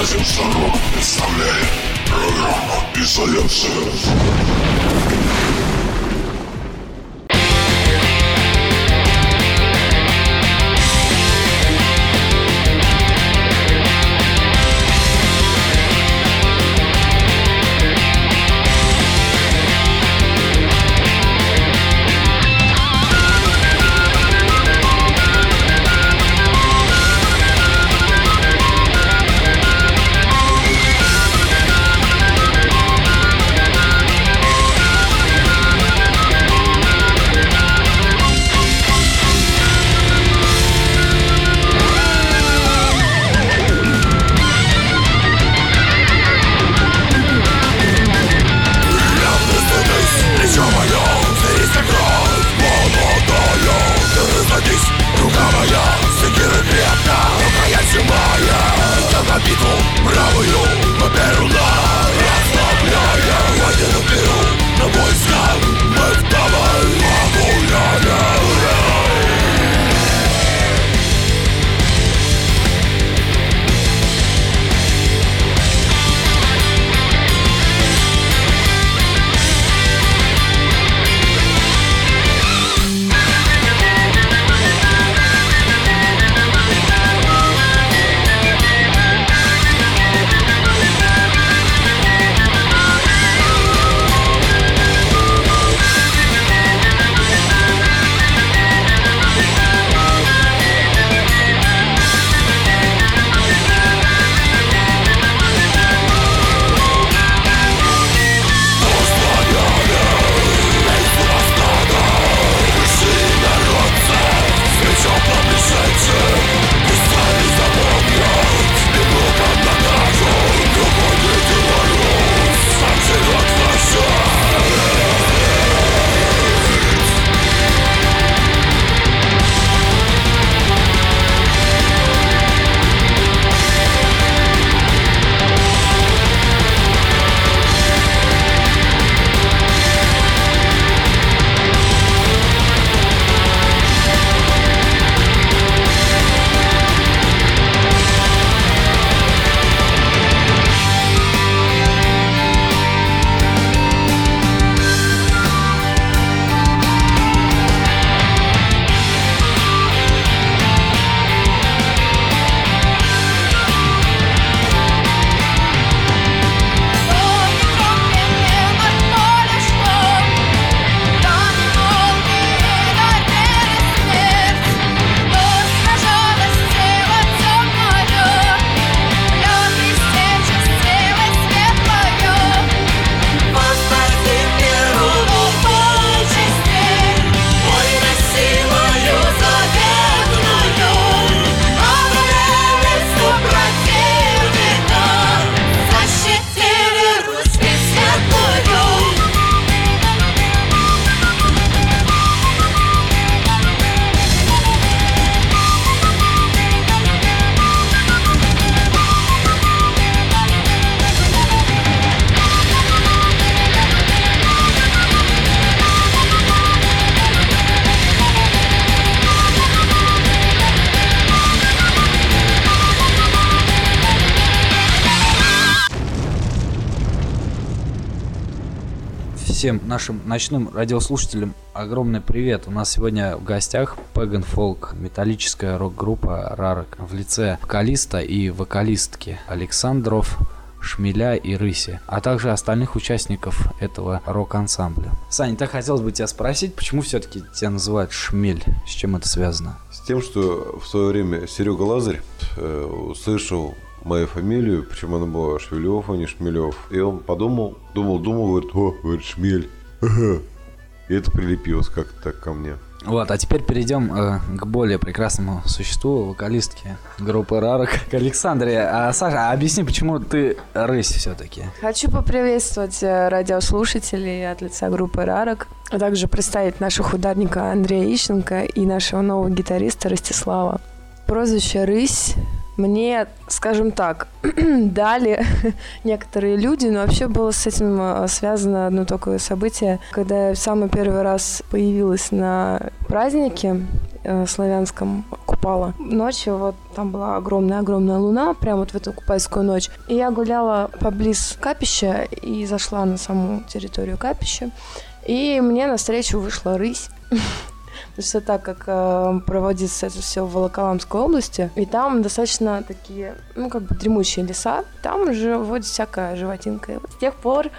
Радио Шарок представляет программу «Изоляция». Всем нашим ночным радиослушателям огромный привет. У нас сегодня в гостях Pagan Folk, металлическая рок-группа Рарок в лице вокалиста и вокалистки Александров, Шмеля и Рыси, а также остальных участников этого рок-ансамбля. Саня, так хотелось бы тебя спросить, почему все-таки тебя называют Шмель? С чем это связано? С тем, что в свое время Серега Лазарь э, услышал мою фамилию, причем она была Швелев, а не Шмелев. И он подумал, думал, думал, говорит, о, говорит, Шмель. Ага. И это прилепилось как-то так ко мне. Вот, а теперь перейдем э, к более прекрасному существу, вокалистке группы Рарок, к Александре. А, Саша, а объясни, почему ты рысь все-таки? Хочу поприветствовать э, радиослушателей от лица группы Рарок, а также представить наших ударника Андрея Ищенко и нашего нового гитариста Ростислава. Прозвище «Рысь» мне, скажем так, дали некоторые люди, но вообще было с этим э, связано одно такое событие, когда я в самый первый раз появилась на празднике э, славянском купала. Ночью вот там была огромная-огромная луна, прям вот в эту купальскую ночь. И я гуляла поблиз капища и зашла на саму территорию капища. И мне навстречу вышла рысь. То есть так как э, проводится это все в Волоколамской области, и там достаточно такие, ну, как бы дремучие леса, там уже вот всякая животинка. И вот с тех пор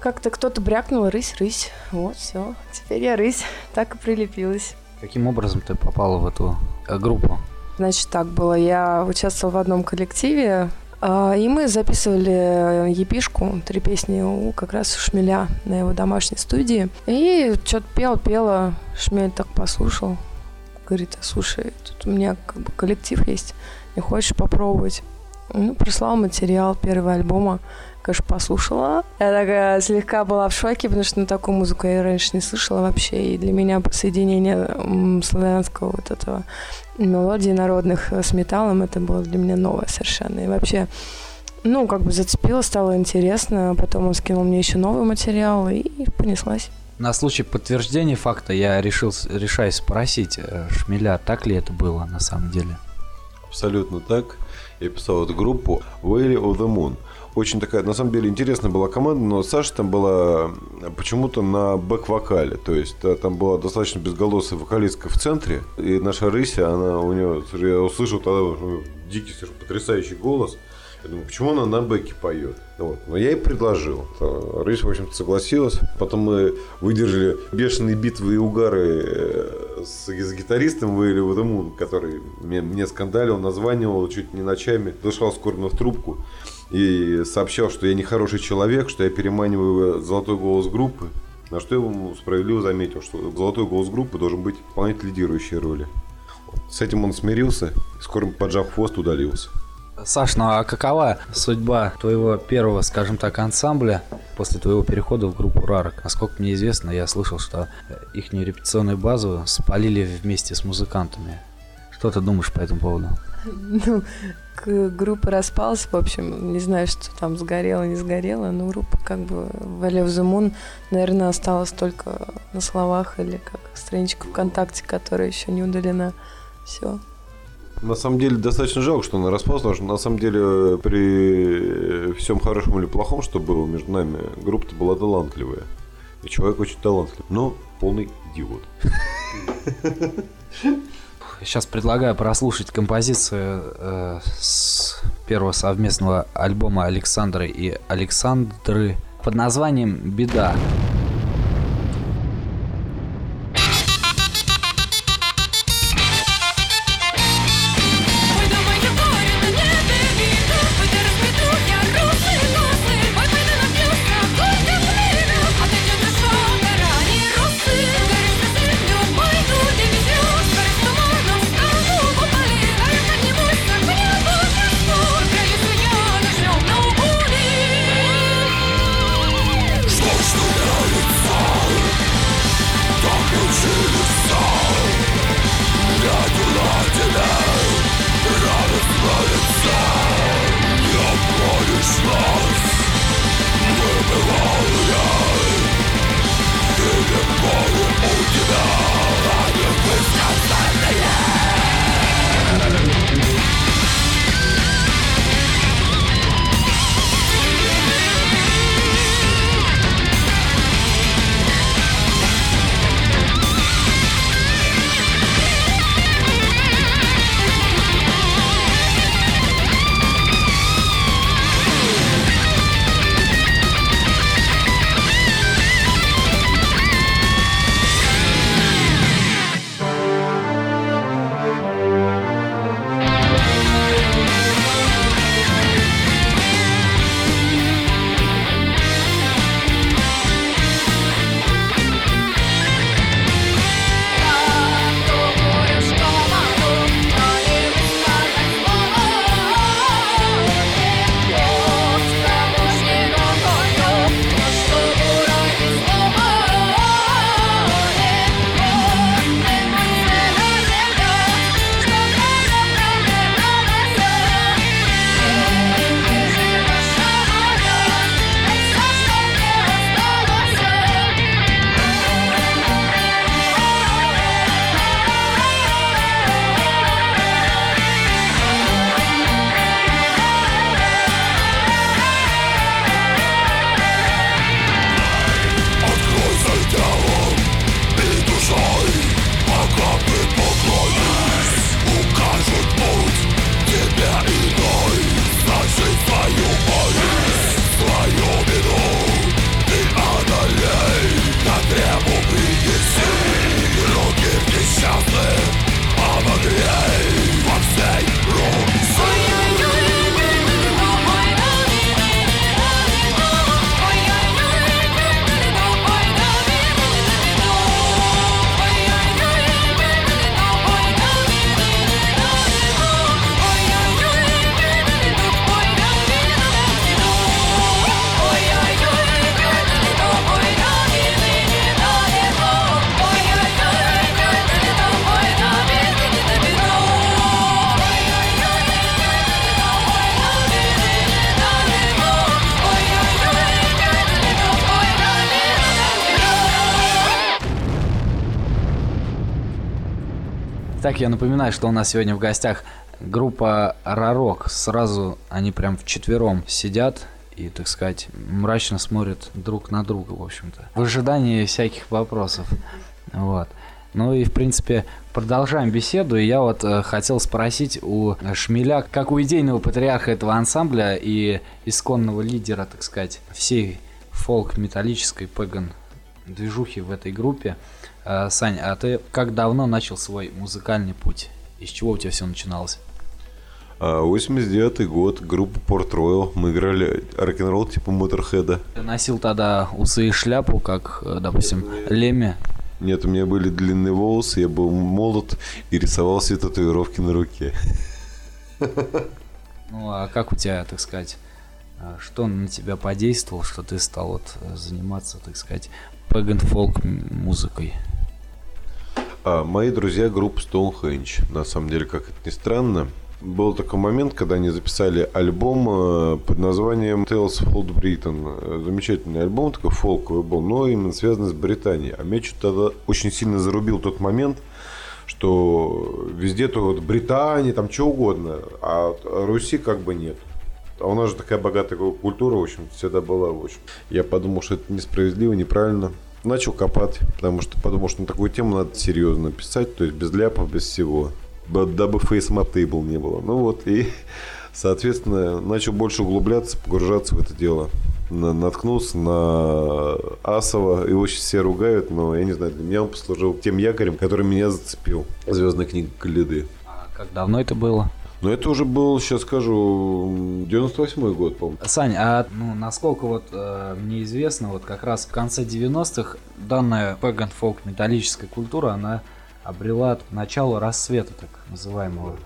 как-то кто-то брякнул рысь, рысь. Вот, все. Теперь я рысь. Так и прилепилась. Каким образом ты попала в эту э, группу? Значит, так было. Я участвовала в одном коллективе, и мы записывали епишку, три песни у как раз Шмеля на его домашней студии. И что-то пел, пела, Шмель так послушал. Говорит, а слушай, тут у меня как бы коллектив есть, не хочешь попробовать? Ну, прислал материал первого альбома, конечно, послушала. Я такая слегка была в шоке, потому что ну, такую музыку я раньше не слышала вообще. И для меня соединение славянского вот этого мелодий народных с металлом, это было для меня новое совершенно. И вообще, ну, как бы зацепило, стало интересно. Потом он скинул мне еще новый материал, и понеслась. На случай подтверждения факта я решил, решаюсь спросить э, Шмеля, так ли это было на самом деле? Абсолютно так. Я писал эту группу Valley of the Moon. Очень такая, на самом деле, интересная была команда, но Саша там была почему-то на бэк-вокале. То есть там была достаточно безголосая вокалистка в центре. И наша Рыся, она у нее, я услышал тогда дикий, потрясающий голос. Я думаю, почему она на бэке поет? Вот. Но я ей предложил. Рысь, в общем-то, согласилась. Потом мы выдержали бешеные битвы и угары э, с, с гитаристом Вейли Вадамун, который мне, мне скандалил, названивал чуть не ночами, дышал скорбно в трубку и сообщал, что я нехороший человек, что я переманиваю золотой голос группы. На что я ему справедливо заметил, что золотой голос группы должен быть выполнять лидирующие роли. С этим он смирился, скоро поджав хвост, удалился. Саш, ну а какова судьба твоего первого, скажем так, ансамбля после твоего перехода в группу Рарок? Насколько мне известно, я слышал, что их репетиционную базу спалили вместе с музыкантами. Что ты думаешь по этому поводу? Ну, группа распалась, в общем, не знаю, что там сгорело, не сгорело, но группа как бы Valley of the Moon, наверное, осталась только на словах или как страничка ВКонтакте, которая еще не удалена. Все. На самом деле достаточно жалко, что она распалась, потому что на самом деле при всем хорошем или плохом, что было между нами, группа-то была талантливая. И человек очень талантливый, но полный идиот. Сейчас предлагаю прослушать композицию э, с первого совместного альбома Александры и Александры под названием «Беда». Так, я напоминаю, что у нас сегодня в гостях группа Рарок. Сразу они прям вчетвером сидят и, так сказать, мрачно смотрят друг на друга, в общем-то. В ожидании всяких вопросов. Вот. Ну и, в принципе, продолжаем беседу. И я вот э, хотел спросить у Шмеля, как у идейного патриарха этого ансамбля и исконного лидера, так сказать, всей фолк-металлической пэган движухи в этой группе. Э, Сань, а ты как давно начал свой музыкальный путь? Из чего у тебя все начиналось? 89 а, год, группа Порт Ройл. Мы играли рок-н-ролл типа Моторхеда. Ты носил тогда усы и шляпу, как, э, допустим, Леми? Нет, у меня были длинные волосы, я был молод и рисовал все татуировки на руке. Ну, а как у тебя, так сказать, э, что на тебя подействовал, что ты стал вот заниматься, так сказать, пэган фолк музыкой? А, мои друзья группа Stonehenge. На самом деле, как это ни странно, был такой момент, когда они записали альбом э, под названием Tales of Old Britain. Э, замечательный альбом, такой фолковый был, но именно связанный с Британией. А меня что-то тогда очень сильно зарубил тот момент, что везде то вот Британия, там что угодно, а Руси как бы нет. А у нас же такая богатая культура, в общем, всегда была. В общем. Я подумал, что это несправедливо, неправильно. Начал копать, потому что подумал, что на такую тему надо серьезно писать, то есть без ляпов, без всего дабы face ом об table не было. Ну вот, и, соответственно, начал больше углубляться, погружаться в это дело. Наткнулся на Асова, его сейчас все ругают, но я не знаю, для меня он послужил тем якорем, который меня зацепил. Звездная книга Коляды. А как давно это было? Ну, это уже был, сейчас скажу, 98-й год, по-моему. Сань, а ну, насколько вот э, мне известно, вот как раз в конце 90-х данная пэган фолк металлическая культура, она обрела начало рассвета, так называемого.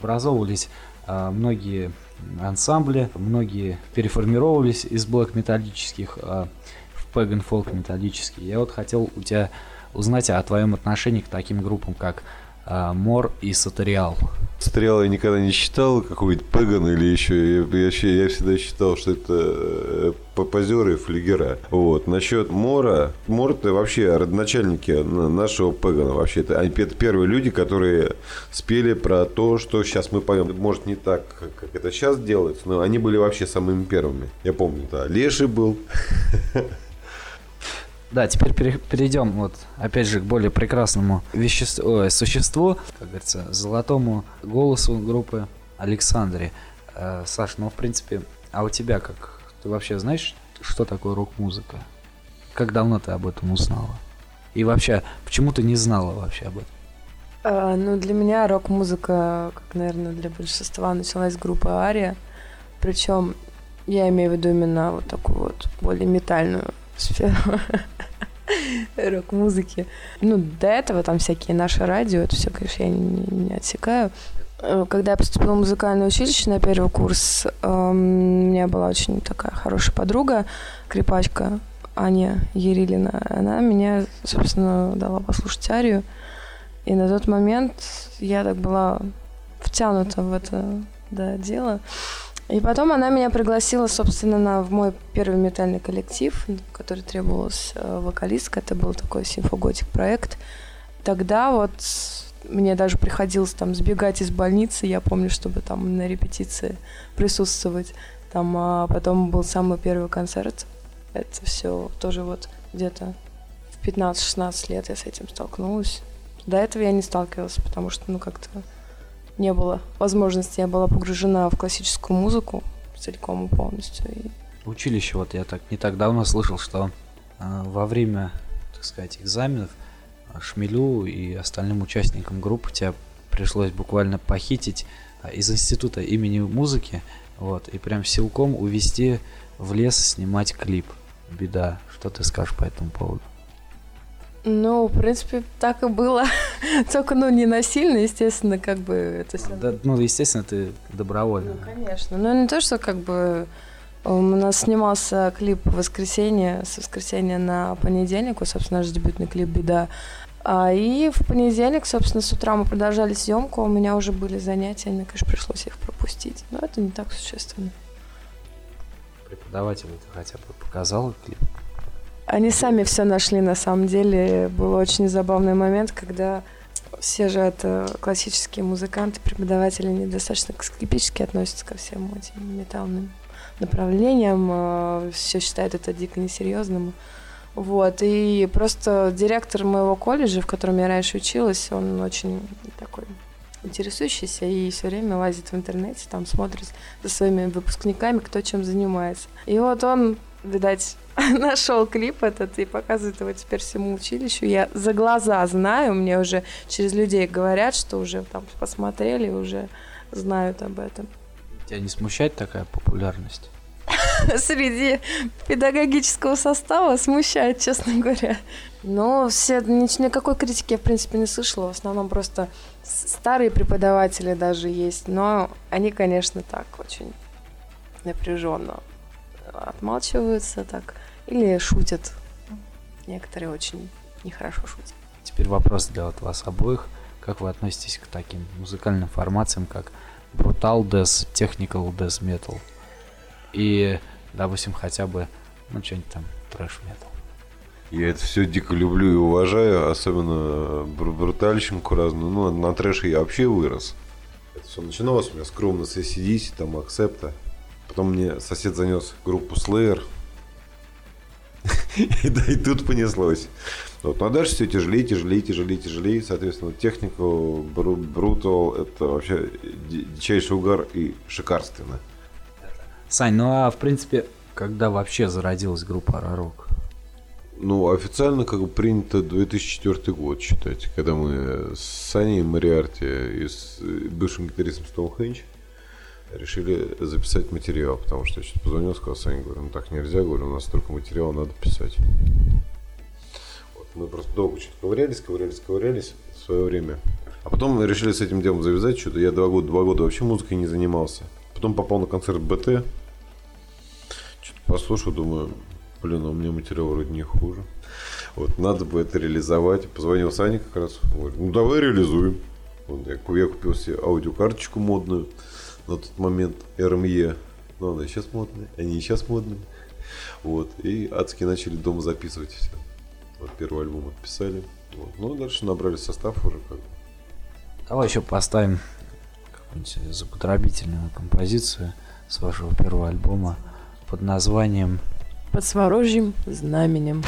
Образовывались а, многие ансамбли, многие переформировались из блок металлических а, в пэган фолк металлический. Я вот хотел у тебя узнать о твоем отношении к таким группам, как а, Мор и Сатериал. Сатериал я никогда не считал, какой-нибудь Пеган или еще. Я, я, я всегда считал, что это э, позеры флигера. Вот. Насчет Мора. Мор это вообще родоначальники нашего Пегана. Вообще это, это первые люди, которые спели про то, что сейчас мы поем. Может не так, как это сейчас делается, но они были вообще самыми первыми. Я помню, да. Леший был. Да, теперь перейдем вот опять же к более прекрасному веществу, о, существу, как говорится, золотому голосу группы Александре. Э, Саш, ну в принципе, а у тебя как? Ты вообще знаешь, что такое рок-музыка? Как давно ты об этом узнала? И вообще, почему ты не знала вообще об этом? А, ну, для меня рок-музыка, как, наверное, для большинства, началась с группы Ария. Причем я имею в виду именно вот такую вот более метальную сферу рок-музыки. Ну, до этого там всякие наши радио, это все, конечно, я не, не, отсекаю. Э, когда я поступила в музыкальное училище на первый курс, эм, у меня была очень такая хорошая подруга, крепачка Аня Ерилина. Она меня, собственно, дала послушать арию. И на тот момент я так была втянута в это да, дело. И потом она меня пригласила, собственно, на, в мой первый метальный коллектив, который требовалась э, вокалистка. Это был такой симфоготик проект. Тогда вот мне даже приходилось там сбегать из больницы, я помню, чтобы там на репетиции присутствовать. Там, а потом был самый первый концерт. Это все тоже вот где-то в 15-16 лет я с этим столкнулась. До этого я не сталкивалась, потому что, ну, как-то не было возможности, я была погружена в классическую музыку целиком и полностью. И... Училище, вот я так не так давно слышал, что э, во время, так сказать, экзаменов а, Шмелю и остальным участникам группы тебя пришлось буквально похитить э, из института имени музыки, вот, и прям силком увезти в лес снимать клип. Беда. Что ты скажешь по этому поводу? Ну, в принципе, так и было. Только, ну, не насильно, естественно, как бы это все. Да, ну, естественно, ты добровольно. Ну, конечно. Но не то, что как бы у нас снимался клип в воскресенье, с воскресенья на понедельник, собственно, наш дебютный клип «Беда». А, и в понедельник, собственно, с утра мы продолжали съемку, у меня уже были занятия, мне, конечно, пришлось их пропустить. Но это не так существенно. Преподаватель хотя бы показал клип? Они сами все нашли, на самом деле. Был очень забавный момент, когда все же это классические музыканты, преподаватели, они достаточно скептически относятся ко всем этим металлным направлениям, все считают это дико несерьезным. Вот, и просто директор моего колледжа, в котором я раньше училась, он очень такой интересующийся и все время лазит в интернете, там смотрит за своими выпускниками, кто чем занимается. И вот он, видать, нашел клип этот и показывает его теперь всему училищу. Я за глаза знаю, мне уже через людей говорят, что уже там посмотрели, уже знают об этом. Тебя не смущает такая популярность? Среди педагогического состава смущает, честно говоря. Но все, никакой критики я, в принципе, не слышала. В основном просто старые преподаватели даже есть. Но они, конечно, так очень напряженно отмалчиваются так или шутят. Некоторые очень нехорошо шутят. Теперь вопрос для вот вас обоих. Как вы относитесь к таким музыкальным формациям, как Brutal Death, Technical Death Metal и, допустим, хотя бы, ну, что-нибудь там, трэш метал? Я это все дико люблю и уважаю, особенно бру брутальщинку разную. Ну, на трэше я вообще вырос. Это все начиналось у меня скромно с ACDC, там, Акцепта. Потом мне сосед занес группу Slayer. и, да, и тут понеслось. Вот, ну а дальше все тяжелее, тяжелее, тяжелее, тяжелее. Соответственно, технику, брутал, это вообще дичайший угар и шикарственно. Сань, ну а в принципе, когда вообще зародилась группа Рарок? Ну, официально как бы принято 2004 год считать, когда мы с Саней Мариарти и с бывшим гитаристом Стоунхендж решили записать материал, потому что я что-то позвонил, сказал Сане, говорю, ну так нельзя, говорю, у нас столько материала надо писать. Вот, мы просто долго что-то ковырялись, ковырялись, ковырялись в свое время. А потом мы решили с этим делом завязать, что-то я два года, два года вообще музыкой не занимался. Потом попал на концерт БТ, что-то послушал, думаю, блин, а у меня материал вроде не хуже. Вот, надо бы это реализовать. Позвонил Сане как раз, говорит, ну давай реализуем. Вот, я, я купил себе аудиокарточку модную на тот момент RME. Ну, она и сейчас модная, они и сейчас модные. Вот, и адски начали дома записывать все. Вот первый альбом отписали. Вот. Ну, дальше набрали состав уже как бы. Давай еще поставим какую-нибудь звукодробительную композицию с вашего первого альбома под названием под сворожьим знаменем.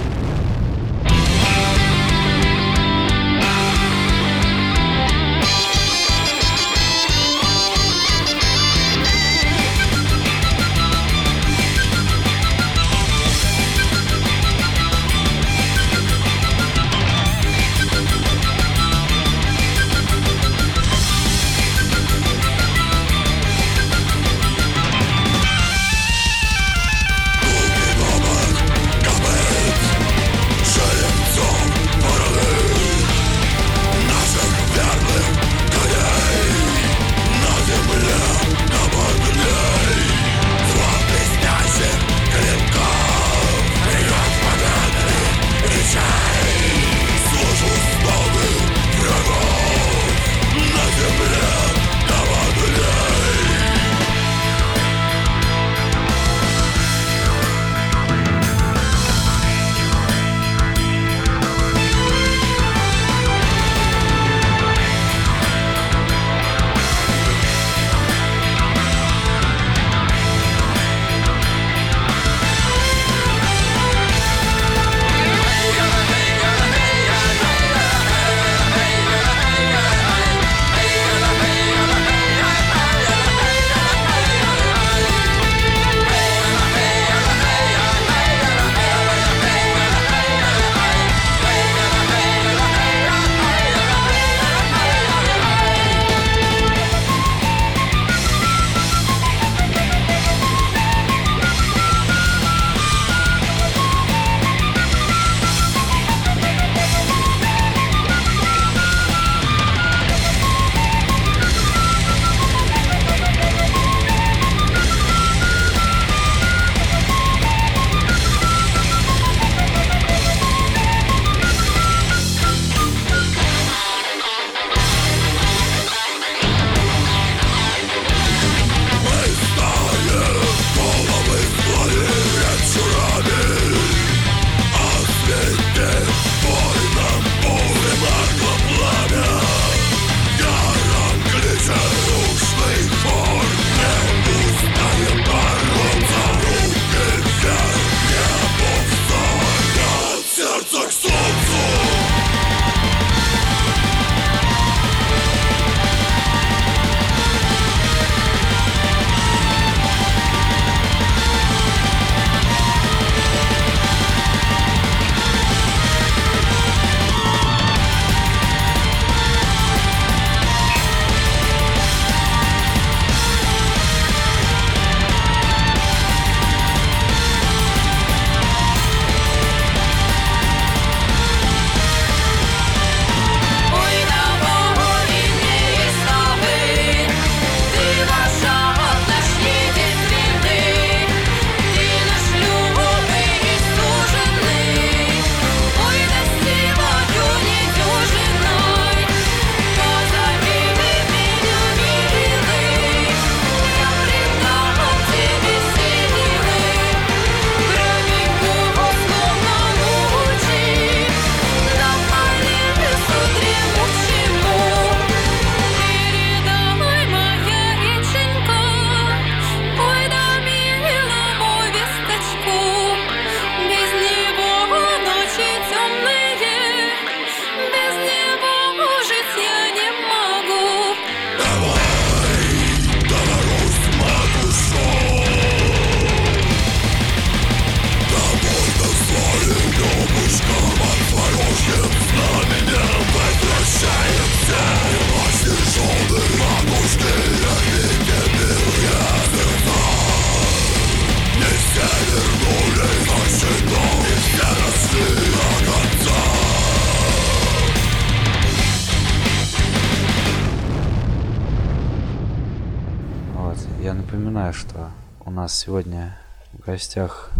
Гостях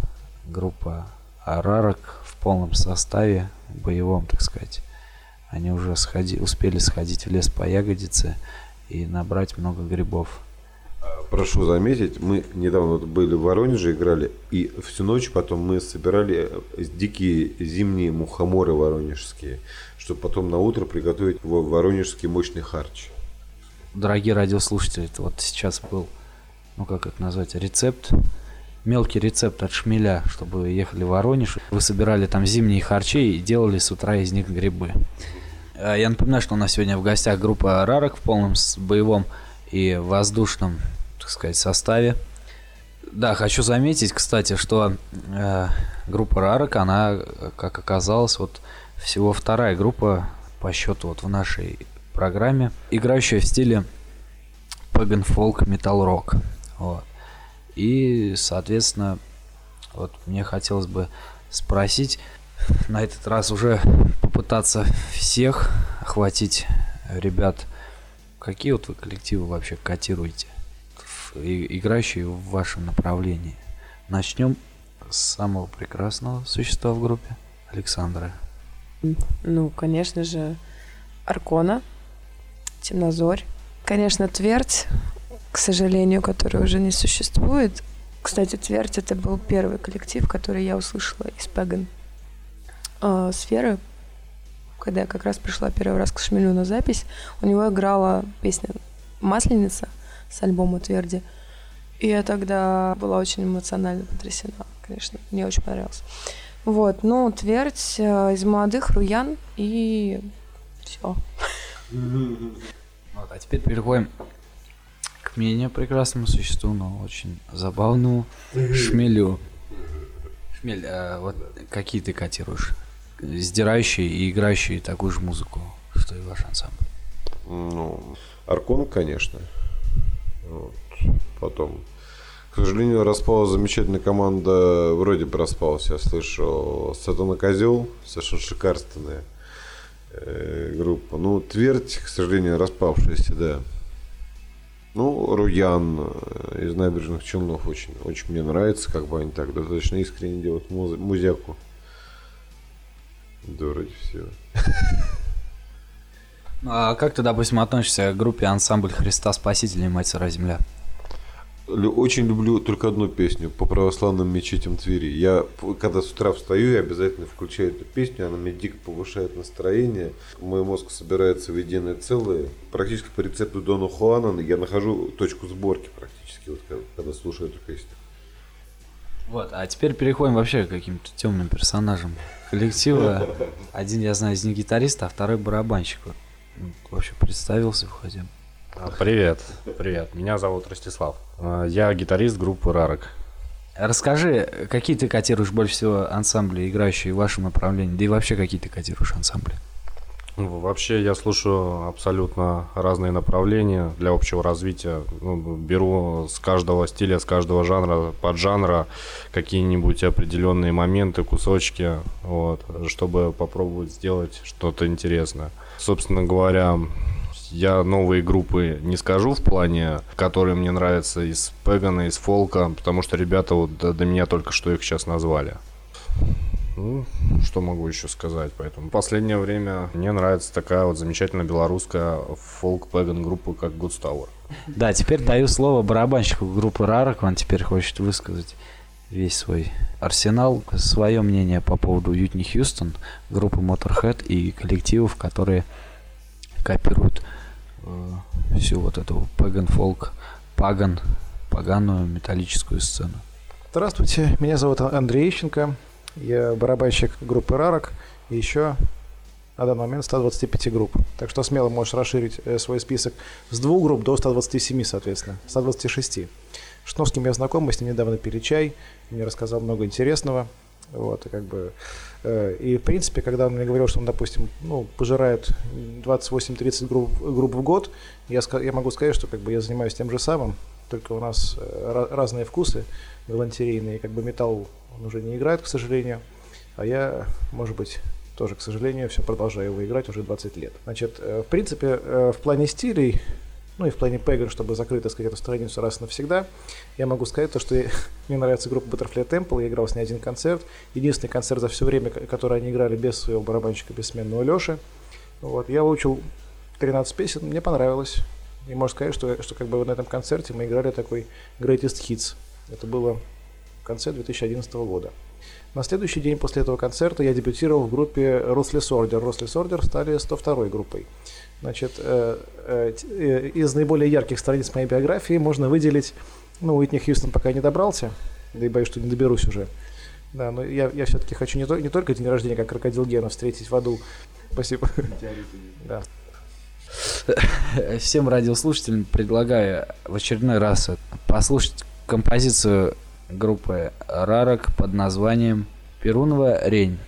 группа Арарок в полном составе, боевом, так сказать. Они уже сходи, успели сходить в лес по ягодице и набрать много грибов. Прошу заметить, мы недавно были в Воронеже, играли, и всю ночь потом мы собирали э, дикие зимние мухоморы воронежские, чтобы потом на утро приготовить в- воронежский мощный харч. Дорогие радиослушатели, это вот сейчас был, ну как это назвать, рецепт, мелкий рецепт от шмеля, чтобы ехали в Воронеж. Вы собирали там зимние харчи и делали с утра из них грибы. Э, Я напоминаю, что у нас сегодня в гостях группа Рарок в полном боевом и воздушном, так сказать, составе. Да, хочу заметить, кстати, что э, группа Рарок, она, как оказалось, вот всего вторая группа по счету вот в нашей программе, играющая в стиле Pagan Folk Metal Rock. Вот. И, соответственно, вот мне хотелось бы спросить, на этот раз уже попытаться всех охватить ребят, какие вот вы коллективы вообще котируете, играющие в вашем направлении. Начнем с самого прекрасного существа в группе, Александра. Ну, конечно же, Аркона, Темнозорь. Конечно, Твердь, к сожалению, который уже не существует. Кстати, Твердь — это был первый коллектив, который я услышала из Пеган э, сферы, когда я как раз пришла первый раз к Шмелю на запись. У него играла песня «Масленица» с альбома Тверди. И я тогда была очень эмоционально потрясена, конечно. Мне очень понравилось. Вот, ну, Твердь э, из молодых Руян и все. Вот, а теперь переходим к менее прекрасному существу, но очень забавному шмелю. Шмель, а вот какие ты котируешь? Сдирающие и играющие такую же музыку, что и ваш ансамбль. Ну, Аркон, конечно. Вот. Потом, к сожалению, распалась замечательная команда, вроде бы распалась, я слышал, Сатана Козел, совершенно шикарственная э, группа. Ну, Твердь, к сожалению, распавшаяся, да. Ну, Руян э, из набережных Челнов очень, очень мне нравится, как бы они так достаточно искренне делают муз- музяку. Да, все. Ну, а как ты, допустим, относишься к группе ансамбль Христа Спасителя и Мать Земля? Очень люблю только одну песню по православным мечетям Твери. Я, когда с утра встаю, я обязательно включаю эту песню, она мне дико повышает настроение. Мой мозг собирается в единое целое. Практически по рецепту Дона Хуана я нахожу точку сборки практически, вот, когда, когда слушаю эту песню. Вот, а теперь переходим вообще к каким-то темным персонажам коллектива. Один, я знаю, из них гитарист, а второй барабанщик. Вообще представился, входим. А, Привет, привет. Меня зовут Ростислав. А, Я гитарист группы Рарок. Расскажи, какие ты котируешь больше всего ансамбли, играющие в вашем направлении, да и вообще какие ты котируешь ансамбли? Ну, Вообще я слушаю абсолютно разные направления для общего развития. Ну, беру с каждого стиля, с каждого жанра, поджанра какие-нибудь определенные моменты, кусочки, вот, чтобы попробовать сделать что-то интересное. Собственно говоря, я новые группы не скажу в плане, которые мне нравятся из Пегана, из Фолка, потому что ребята вот до, до меня только что их сейчас назвали. Ну, что могу еще сказать поэтому? Последнее время мне нравится такая вот замечательная белорусская фолк-пэган группа, как Good Tower. Да, теперь даю слово барабанщику группы Рарок, он теперь хочет высказать весь свой арсенал, свое мнение по поводу Ютни Хьюстон, группы Motorhead и коллективов, которые копируют э, всю вот эту паган фолк, паган, поганую металлическую сцену. Здравствуйте, меня зовут Андрей Ищенко, я барабанщик группы Рарок и еще на данный момент 125 групп. Так что смело можешь расширить э, свой список с двух групп до 127, соответственно, 126. Шновским я знаком, мы с ним недавно пили чай, мне рассказал много интересного. Вот, и как бы э, и в принципе, когда он мне говорил, что он, допустим, ну, пожирает 28-30 групп, групп в год, я, я могу сказать, что как бы я занимаюсь тем же самым, только у нас э, разные вкусы галантерейные, как бы металл он уже не играет, к сожалению, а я, может быть, тоже, к сожалению, все продолжаю его играть уже 20 лет. Значит, э, в принципе, в плане стилей, ну и в плане Pagan, чтобы закрыть, так сказать, эту страницу раз и навсегда, я могу сказать то, что мне нравится группа Butterfly Temple, я играл с ней один концерт, единственный концерт за все время, который они играли без своего барабанщика бессменного Леши. Вот, я выучил 13 песен, мне понравилось. И можно сказать, что, что как бы на этом концерте мы играли такой Greatest Hits. Это было в конце 2011 года. На следующий день после этого концерта я дебютировал в группе Ruthless Order. Ruthless Order стали 102 группой. Значит, э, э, э, из наиболее ярких страниц моей биографии можно выделить, ну, Уитни Хьюстон пока не добрался, да и боюсь, что не доберусь уже. Да, но я, я все-таки хочу не, то, не только день рождения, как крокодил Гена, встретить в аду. Спасибо. Да. Всем радиослушателям предлагаю в очередной раз послушать композицию группы Рарок под названием «Перунова рень».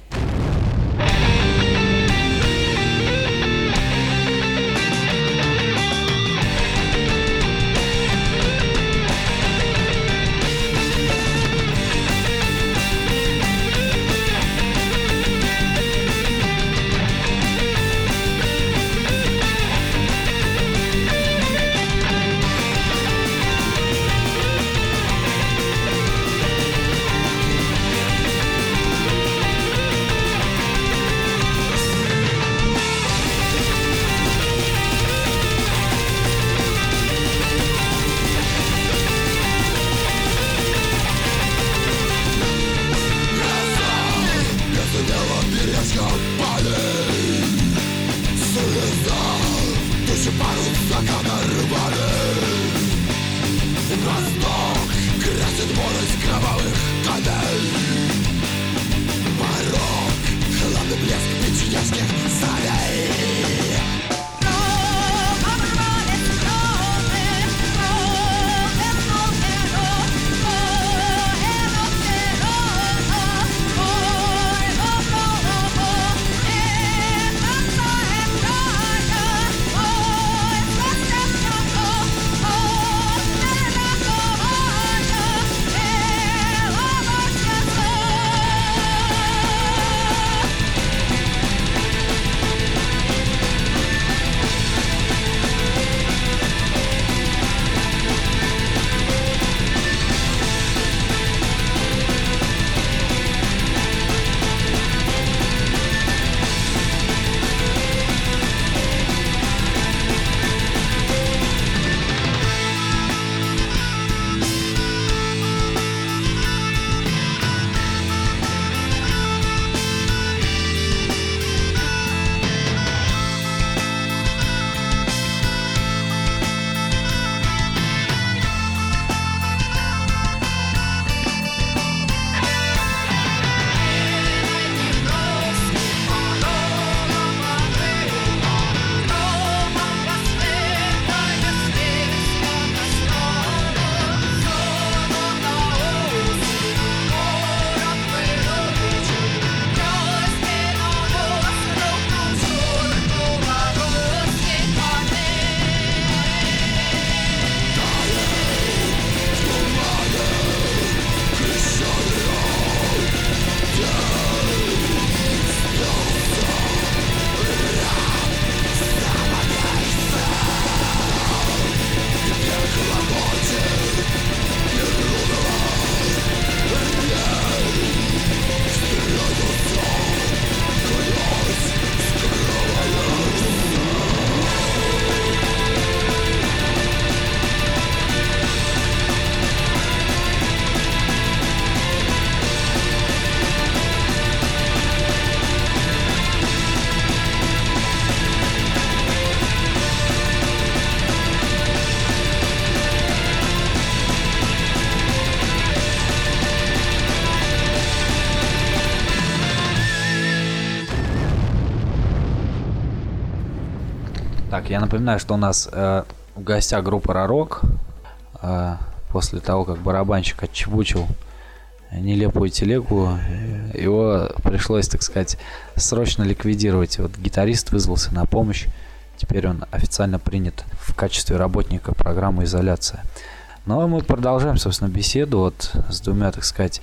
Я напоминаю, что у нас э, в гостях группа Ророк. Э, после того, как барабанщик отчебучил нелепую телегу, э, его пришлось, так сказать, срочно ликвидировать. Вот гитарист вызвался на помощь. Теперь он официально принят в качестве работника программы «Изоляция». Ну а мы продолжаем, собственно, беседу вот с двумя, так сказать,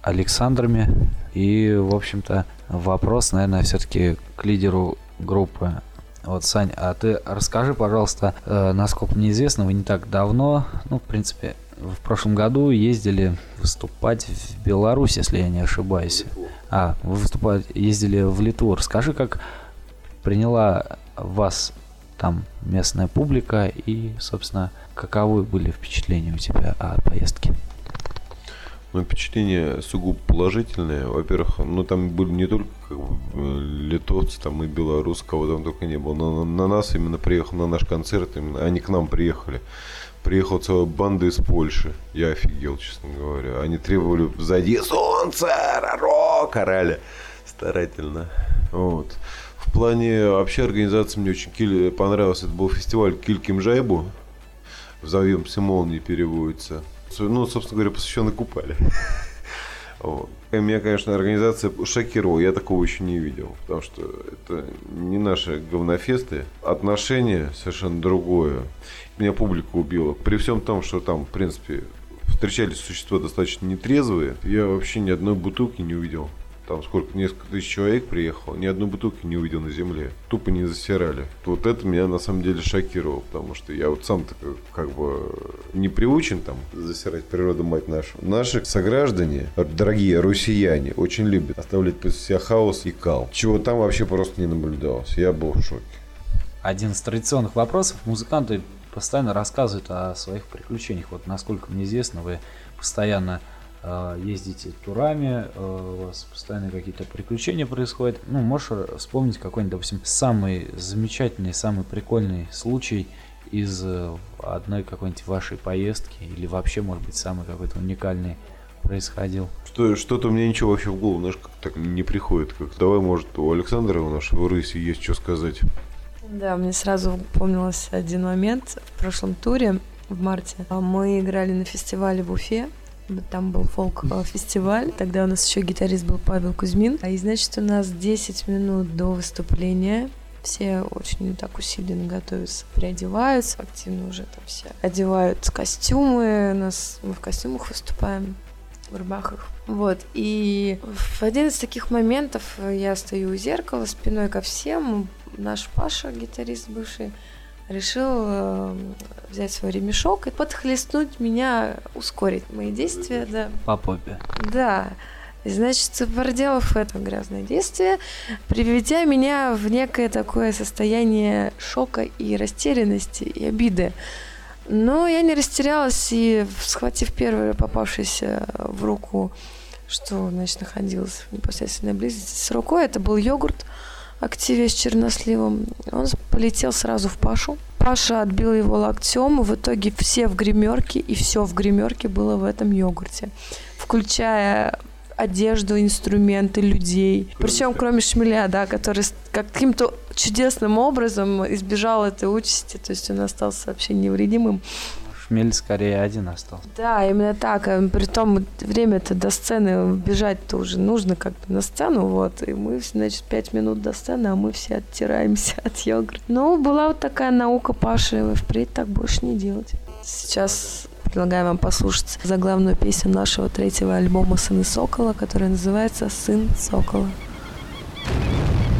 Александрами. И, в общем-то, вопрос, наверное, все-таки к лидеру группы Вот, Сань, а ты расскажи, пожалуйста, э, насколько мне известно, вы не так давно, ну, в принципе, в прошлом году ездили выступать в Беларусь, если я не ошибаюсь. А, вы выступать, ездили в Литву. Расскажи, как приняла вас там местная публика и, собственно, каковы были впечатления у тебя о поездке? Ну, впечатления сугубо положительные. Во-первых, ну там были не только как бы, литовцы, там и белорусы, кого там только не было. Но на, на нас именно приехал, на наш концерт, именно они к нам приехали. Приехала целая банда из Польши. Я офигел, честно говоря. Они требовали сзади солнце, рок, орали старательно. Вот. В плане вообще организации мне очень понравился. Это был фестиваль Кильким Жайбу. Взовьемся молнии переводится ну, собственно говоря, посвященный Купале. Меня, конечно, организация шокировала. Я такого еще не видел. Потому что это не наши говнофесты. Отношение совершенно другое. Меня публика убила. При всем том, что там, в принципе, встречались существа достаточно нетрезвые, я вообще ни одной бутылки не увидел там сколько, несколько тысяч человек приехало, ни одной бутылки не увидел на земле. Тупо не засирали. Вот это меня на самом деле шокировало, потому что я вот сам-то как, как бы не приучен там засирать природу мать нашу. Наши сограждане, дорогие россияне, очень любят оставлять после себя хаос и кал. Чего там вообще просто не наблюдалось. Я был в шоке. Один из традиционных вопросов. Музыканты постоянно рассказывают о своих приключениях. Вот насколько мне известно, вы постоянно ездите турами, э, у вас постоянно какие-то приключения происходят. Ну, можешь вспомнить какой-нибудь, допустим, самый замечательный, самый прикольный случай из э, одной какой-нибудь вашей поездки или вообще, может быть, самый какой-то уникальный происходил? Что, что-то мне ничего вообще в голову, знаешь, как так не приходит. Как, давай, может, у Александра, у нашего рыси, есть что сказать. Да, мне сразу помнился один момент в прошлом туре в марте. Мы играли на фестивале в Уфе, там был фолк-фестиваль. Тогда у нас еще гитарист был Павел Кузьмин. И значит, у нас 10 минут до выступления все очень так усиленно готовятся, переодеваются, активно уже там все одевают костюмы, нас мы в костюмах выступаем, в рубахах. Вот, и в один из таких моментов я стою у зеркала спиной ко всем, наш Паша, гитарист бывший, решил э, взять свой ремешок и подхлестнуть меня, ускорить мои действия, да. По попе. Да. И, значит, проделав это грязное действие, приведя меня в некое такое состояние шока и растерянности, и обиды. Но я не растерялась и, схватив первое попавшееся в руку, что, значит, находилось в непосредственной близости с рукой, это был йогурт, активе с черносливом. Он полетел сразу в Пашу. Паша отбил его локтем, в итоге все в гримерке, и все в гримерке было в этом йогурте. Включая одежду, инструменты, людей. Причем кроме шмеля, да, который каким-то чудесным образом избежал этой участи, то есть он остался вообще невредимым. Шмель скорее один остался. Да, именно так. А при том время-то до сцены бежать-то уже нужно как бы на сцену, вот. И мы, значит, пять минут до сцены, а мы все оттираемся от йогурта. Ну, была вот такая наука Паши, впредь так больше не делать. Сейчас предлагаю вам послушать заглавную песню нашего третьего альбома «Сыны Сокола», которая называется «Сын Сокола». It's a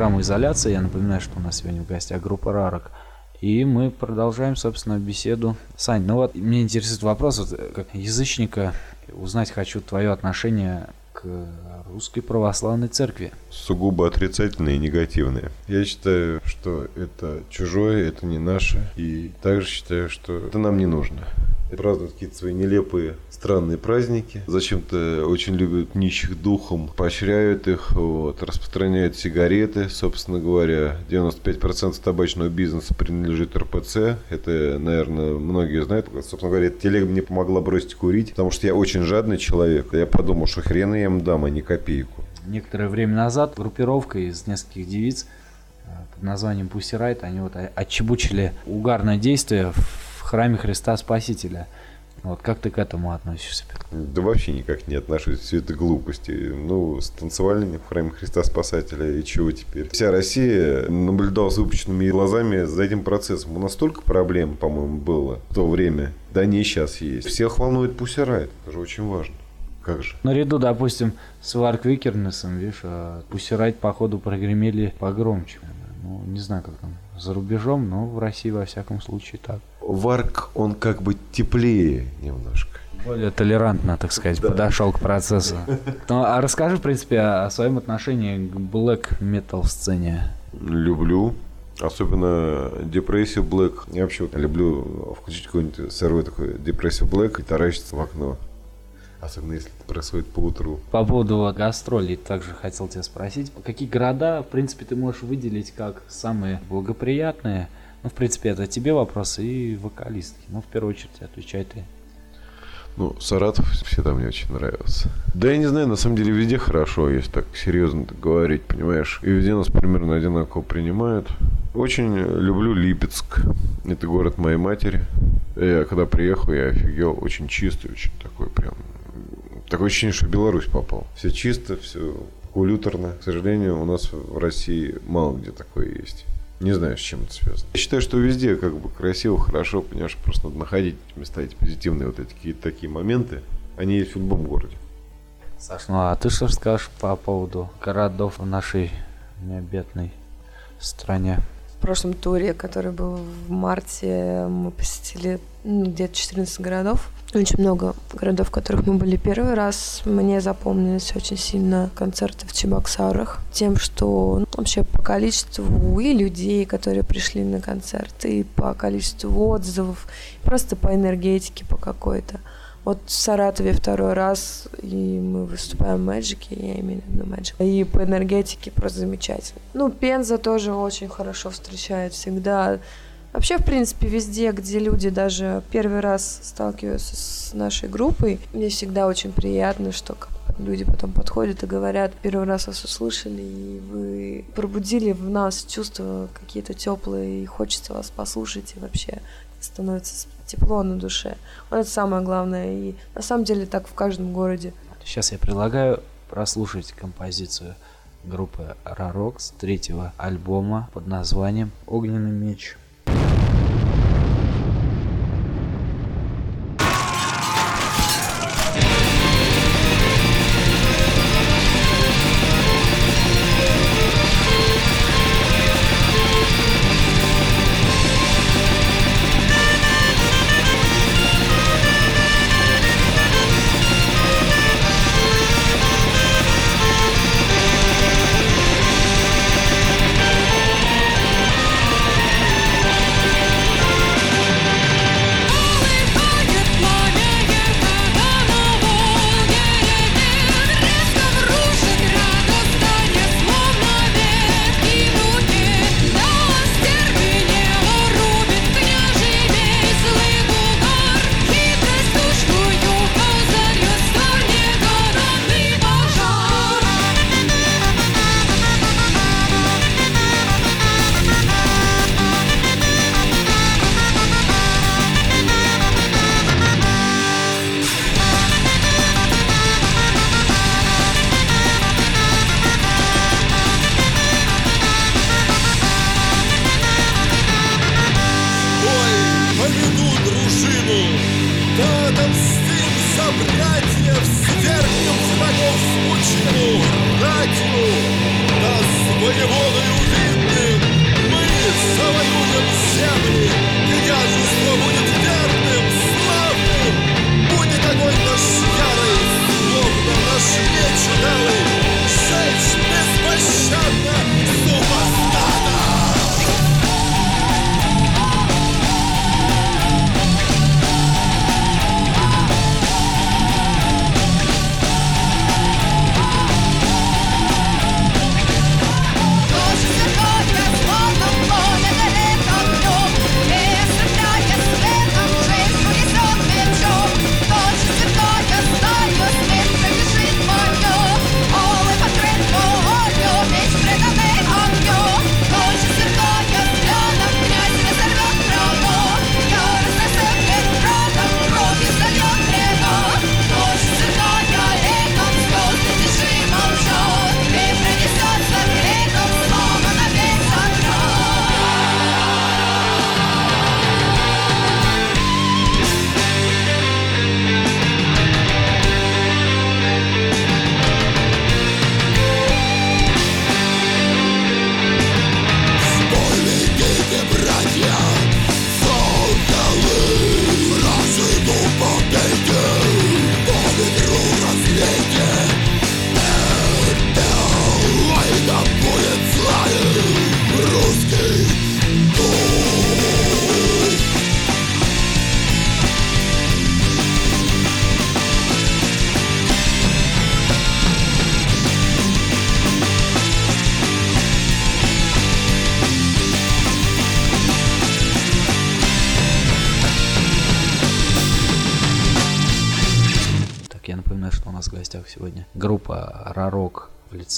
программу «Изоляция». Я напоминаю, что у нас сегодня в гостях группа «Рарок». И мы продолжаем, собственно, беседу. Сань, ну вот, мне интересует вопрос, вот, как язычника, узнать хочу твое отношение к русской православной церкви. Сугубо отрицательные и негативные. Я считаю, что это чужое, это не наше. И также считаю, что это нам не нужно празднуют какие-то свои нелепые, странные праздники. Зачем-то очень любят нищих духом, поощряют их, вот, распространяют сигареты. Собственно говоря, 95% табачного бизнеса принадлежит РПЦ. Это, наверное, многие знают. Собственно говоря, телега мне помогла бросить курить, потому что я очень жадный человек. Я подумал, что хрен я им дам, а не копейку. Некоторое время назад группировка из нескольких девиц э, под названием Pussy Riot, они вот отчебучили угарное действие храме Христа Спасителя. Вот как ты к этому относишься? Да вообще никак не отношусь. Все это глупости. Ну, станцевали в храме Христа Спасателя, и чего теперь? Вся Россия наблюдала с выпущенными глазами за этим процессом. У нас столько проблем, по-моему, было в то время. Да не сейчас есть. Всех волнует Пусирайт. Это же очень важно. Как же? Наряду, допустим, с Варк Викернесом, видишь, а Пусирайт, походу, прогремели погромче. Ну, не знаю, как там за рубежом, но в России, во всяком случае, так. Варк, он как бы теплее немножко. Более толерантно, так сказать, да. подошел к процессу. Ну, а расскажи, в принципе, о своем отношении к black metal сцене. Люблю. Особенно Depressive Black. Я вообще вот люблю включить какой-нибудь сырой такой Depressive Black и таращиться в окно. Особенно если это происходит по утру. По поводу гастролей также хотел тебя спросить. Какие города, в принципе, ты можешь выделить как самые благоприятные – ну, в принципе, это тебе вопрос и вокалистки. Ну, в первую очередь, отвечай ты. Ну, Саратов всегда мне очень нравился. Да я не знаю, на самом деле везде хорошо, если так серьезно так говорить, понимаешь. И везде нас примерно одинаково принимают. Очень люблю Липецк. Это город моей матери. Я когда приехал, я офигел. Очень чистый, очень такой прям... Такое ощущение, что Беларусь попал. Все чисто, все кулюторно. К сожалению, у нас в России мало где такое есть. Не знаю, с чем это связано. Я считаю, что везде как бы красиво, хорошо, понимаешь, просто надо находить места эти позитивные вот эти какие-то такие моменты. Они есть в любом городе. Саш, ну а ты что скажешь по поводу городов в нашей необъятной стране? В прошлом туре, который был в марте, мы посетили ну, где-то 14 городов. Очень много городов, в которых мы были первый раз. Мне запомнились очень сильно концерты в Чебоксарах. Тем, что ну, вообще по количеству и людей, которые пришли на концерты, и по количеству отзывов, просто по энергетике по какой-то. Вот в Саратове второй раз, и мы выступаем в Magic, я имею в виду Magic. И по энергетике просто замечательно. Ну, Пенза тоже очень хорошо встречает всегда Вообще, в принципе, везде, где люди даже первый раз сталкиваются с нашей группой, мне всегда очень приятно, что люди потом подходят и говорят, первый раз вас услышали, и вы пробудили в нас чувства какие-то теплые, и хочется вас послушать, и вообще становится тепло на душе. Вот это самое главное, и на самом деле так в каждом городе. Сейчас я предлагаю прослушать композицию группы Рарокс третьего альбома под названием «Огненный меч».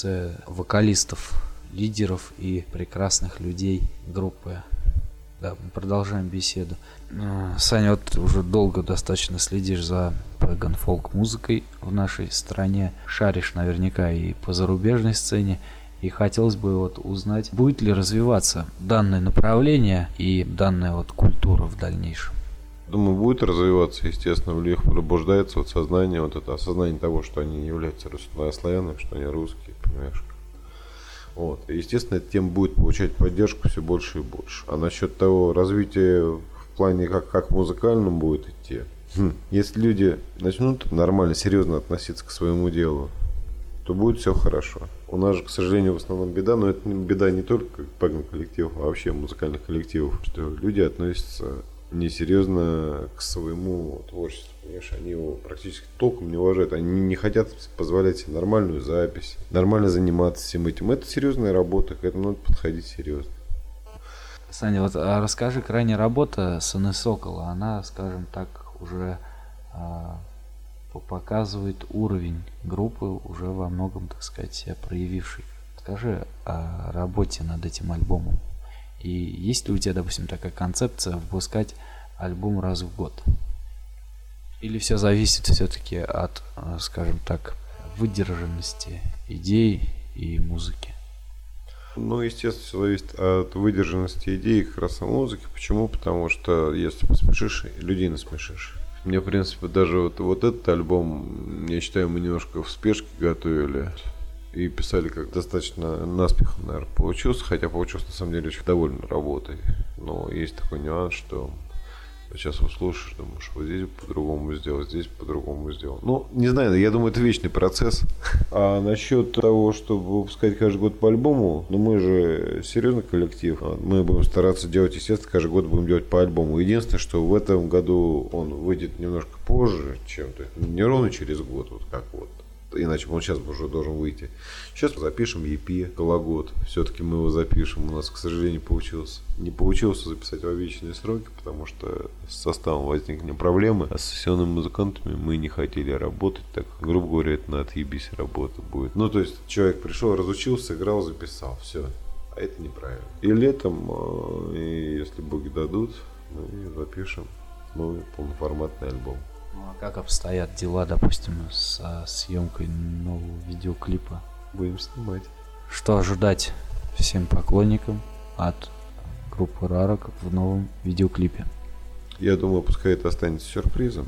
Лице вокалистов, лидеров и прекрасных людей группы. Да, мы продолжаем беседу. А, Саня, вот уже долго достаточно следишь за пэган фолк музыкой в нашей стране, шаришь наверняка и по зарубежной сцене. И хотелось бы вот узнать, будет ли развиваться данное направление и данная вот культура в дальнейшем. Думаю, будет развиваться, естественно, в них пробуждается вот сознание, вот это осознание того, что они являются славянами, что они русские, понимаешь? Вот. И, естественно, эта тема будет получать поддержку все больше и больше. А насчет того развития в плане, как, как музыкальном будет идти, хм, если люди начнут нормально, серьезно относиться к своему делу, то будет все хорошо. У нас же, к сожалению, в основном беда, но это беда не только к коллективов, а вообще музыкальных коллективов, что люди относятся несерьезно к своему творчеству. Понимаешь, они его практически толком не уважают. Они не хотят позволять себе нормальную запись, нормально заниматься всем этим. Это серьезная работа, к этому надо подходить серьезно. Саня, вот а расскажи, крайняя работа Сыны Сокола, она, скажем так, уже а, показывает уровень группы, уже во многом, так сказать, себя проявивший. Скажи о работе над этим альбомом. И есть ли у тебя, допустим, такая концепция выпускать альбом раз в год? Или все зависит все-таки от, э, скажем так, выдержанности идей и музыки? Ну, естественно, все зависит от выдержанности идей и как раз музыки. Почему? Потому что если поспешишь, людей насмешишь. Мне, в принципе, даже вот, вот этот альбом, я считаю, мы немножко в спешке готовили и писали как достаточно наспех, наверное, получился, хотя получился на самом деле очень доволен работой. Но есть такой нюанс, что сейчас слушаешь, думаешь, вот здесь по-другому сделал, здесь по-другому сделал. Ну, не знаю, я думаю, это вечный процесс. А насчет того, чтобы выпускать каждый год по альбому, ну мы же серьезный коллектив. Мы будем стараться делать, естественно, каждый год будем делать по альбому. Единственное, что в этом году он выйдет немножко позже, чем то не ровно через год, вот как вот иначе он сейчас уже должен выйти. Сейчас запишем EP Гологод. Все-таки мы его запишем. У нас, к сожалению, получилось. Не получилось записать в обещанные сроки, потому что с составом возникли проблемы. А с сессионными музыкантами мы не хотели работать, так, грубо говоря, это на отъебись работа будет. Ну, то есть человек пришел, разучился, играл, записал. Все. А это неправильно. И летом, а, и если боги дадут, мы запишем новый полноформатный альбом. Ну а как обстоят дела, допустим, со съемкой нового видеоклипа? Будем снимать. Что ожидать всем поклонникам от группы Рарок в новом видеоклипе? Я думаю, пускай это останется сюрпризом.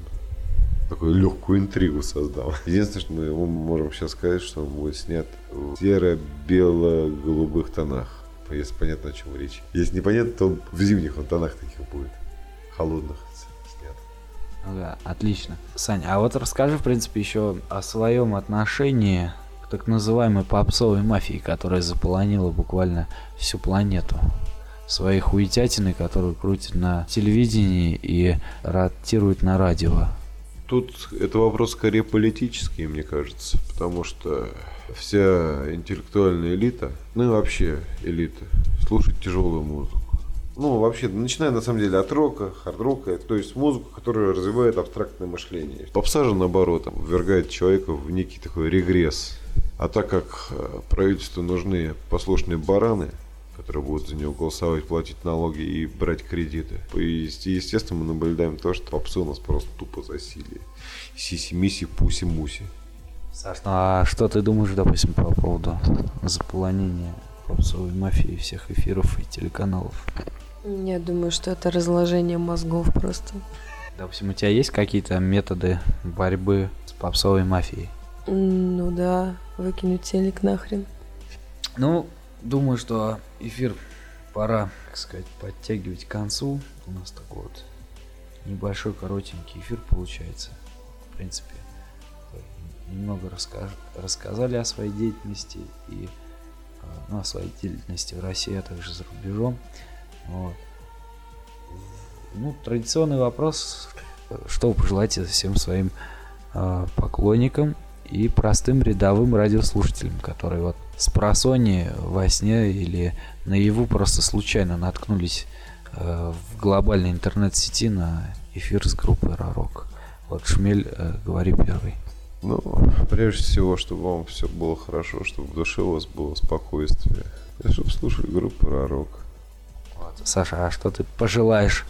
Такую легкую интригу создал. Единственное, что мы можем сейчас сказать, что он будет снят в серо-бело-голубых тонах. Если понятно, о чем речь. Если непонятно, то он в зимних он тонах таких будет. Холодных. Да, отлично. Саня, а вот расскажи, в принципе, еще о своем отношении к так называемой попсовой мафии, которая заполонила буквально всю планету своей хуетятиной, которую крутит на телевидении и ротирует на радио. Тут это вопрос скорее политический, мне кажется, потому что вся интеллектуальная элита, ну и вообще элита, слушает тяжелую музыку ну, вообще, начиная на самом деле от рока, хард-рока, то есть музыку, которая развивает абстрактное мышление. Попса же, наоборот, ввергает человека в некий такой регресс. А так как э, правительству нужны послушные бараны, которые будут за него голосовать, платить налоги и брать кредиты. И, естественно, мы наблюдаем то, что попсы у нас просто тупо засилие. Сиси-миси, пуси-муси. Саш, ну а что ты думаешь, допустим, по поводу заполонения попсовой мафии всех эфиров и телеканалов? Я думаю, что это разложение мозгов просто. Допустим, у тебя есть какие-то методы борьбы с попсовой мафией? Ну да, выкинуть телек нахрен. Ну, думаю, что эфир пора, так сказать, подтягивать к концу. У нас такой вот небольшой коротенький эфир получается. В принципе, немного расскаж... рассказали о своей деятельности и а, ну, о своей деятельности в России, а также за рубежом. Вот. Ну, традиционный вопрос, что вы пожелаете всем своим э, поклонникам и простым рядовым радиослушателям, которые вот с просони во сне или наяву просто случайно наткнулись э, в глобальной интернет-сети на эфир с группой Рарок. Вот Шмель, э, говори первый. Ну, прежде всего, чтобы вам все было хорошо, чтобы в душе у вас было спокойствие. И чтобы слушали группу Ророк. Саша, а что ты пожелаешь?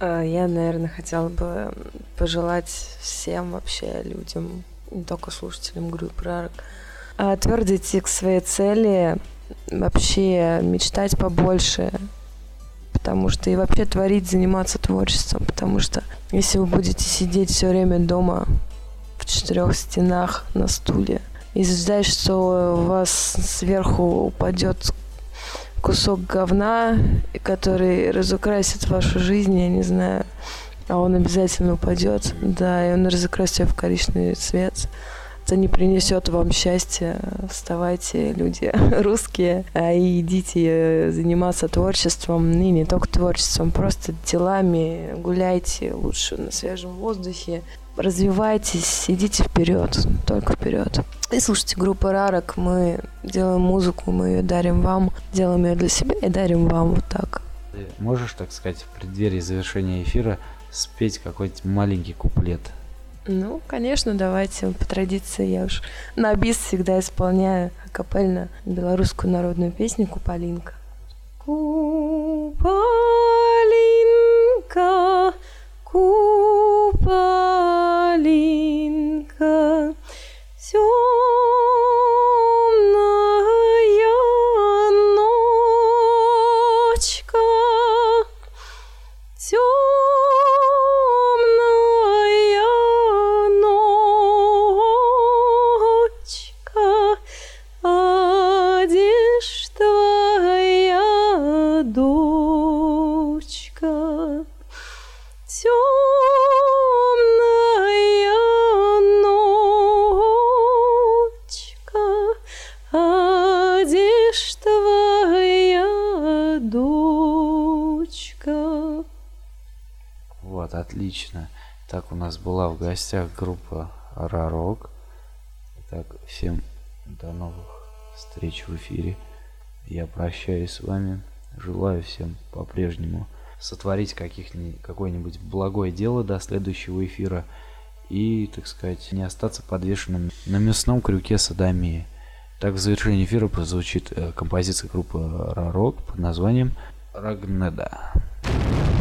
А, Я, наверное, хотела бы пожелать всем вообще людям, не только слушателям группы Рарок, а, твердо к своей цели, вообще мечтать побольше, потому что и вообще творить, заниматься творчеством, потому что если вы будете сидеть все время дома в четырех стенах на стуле и ждать, что у вас сверху упадет кусок говна, который разукрасит вашу жизнь, я не знаю, а он обязательно упадет, да, и он разукрасит ее в коричневый цвет. Это не принесет вам счастья. Вставайте, люди русские, а и идите э, заниматься творчеством, и не только творчеством, просто делами, гуляйте лучше на свежем воздухе, развивайтесь, идите вперед, только вперед. И слушайте группу Рарок, мы делаем музыку, мы ее дарим вам, делаем ее для себя и дарим вам вот так. Ты можешь, так сказать, в преддверии завершения эфира спеть какой-то маленький куплет? Ну, конечно, давайте, по традиции я уж на бис всегда исполняю акапельно белорусскую народную песню «Куполинка». Куполинка, Куполинка, отлично. Так, у нас была в гостях группа Рарок. Так, всем до новых встреч в эфире. Я прощаюсь с вами. Желаю всем по-прежнему сотворить какое-нибудь благое дело до следующего эфира и, так сказать, не остаться подвешенным на мясном крюке садомии. Так, в завершении эфира прозвучит э, композиция группы Рарок под названием Рагнеда. Thank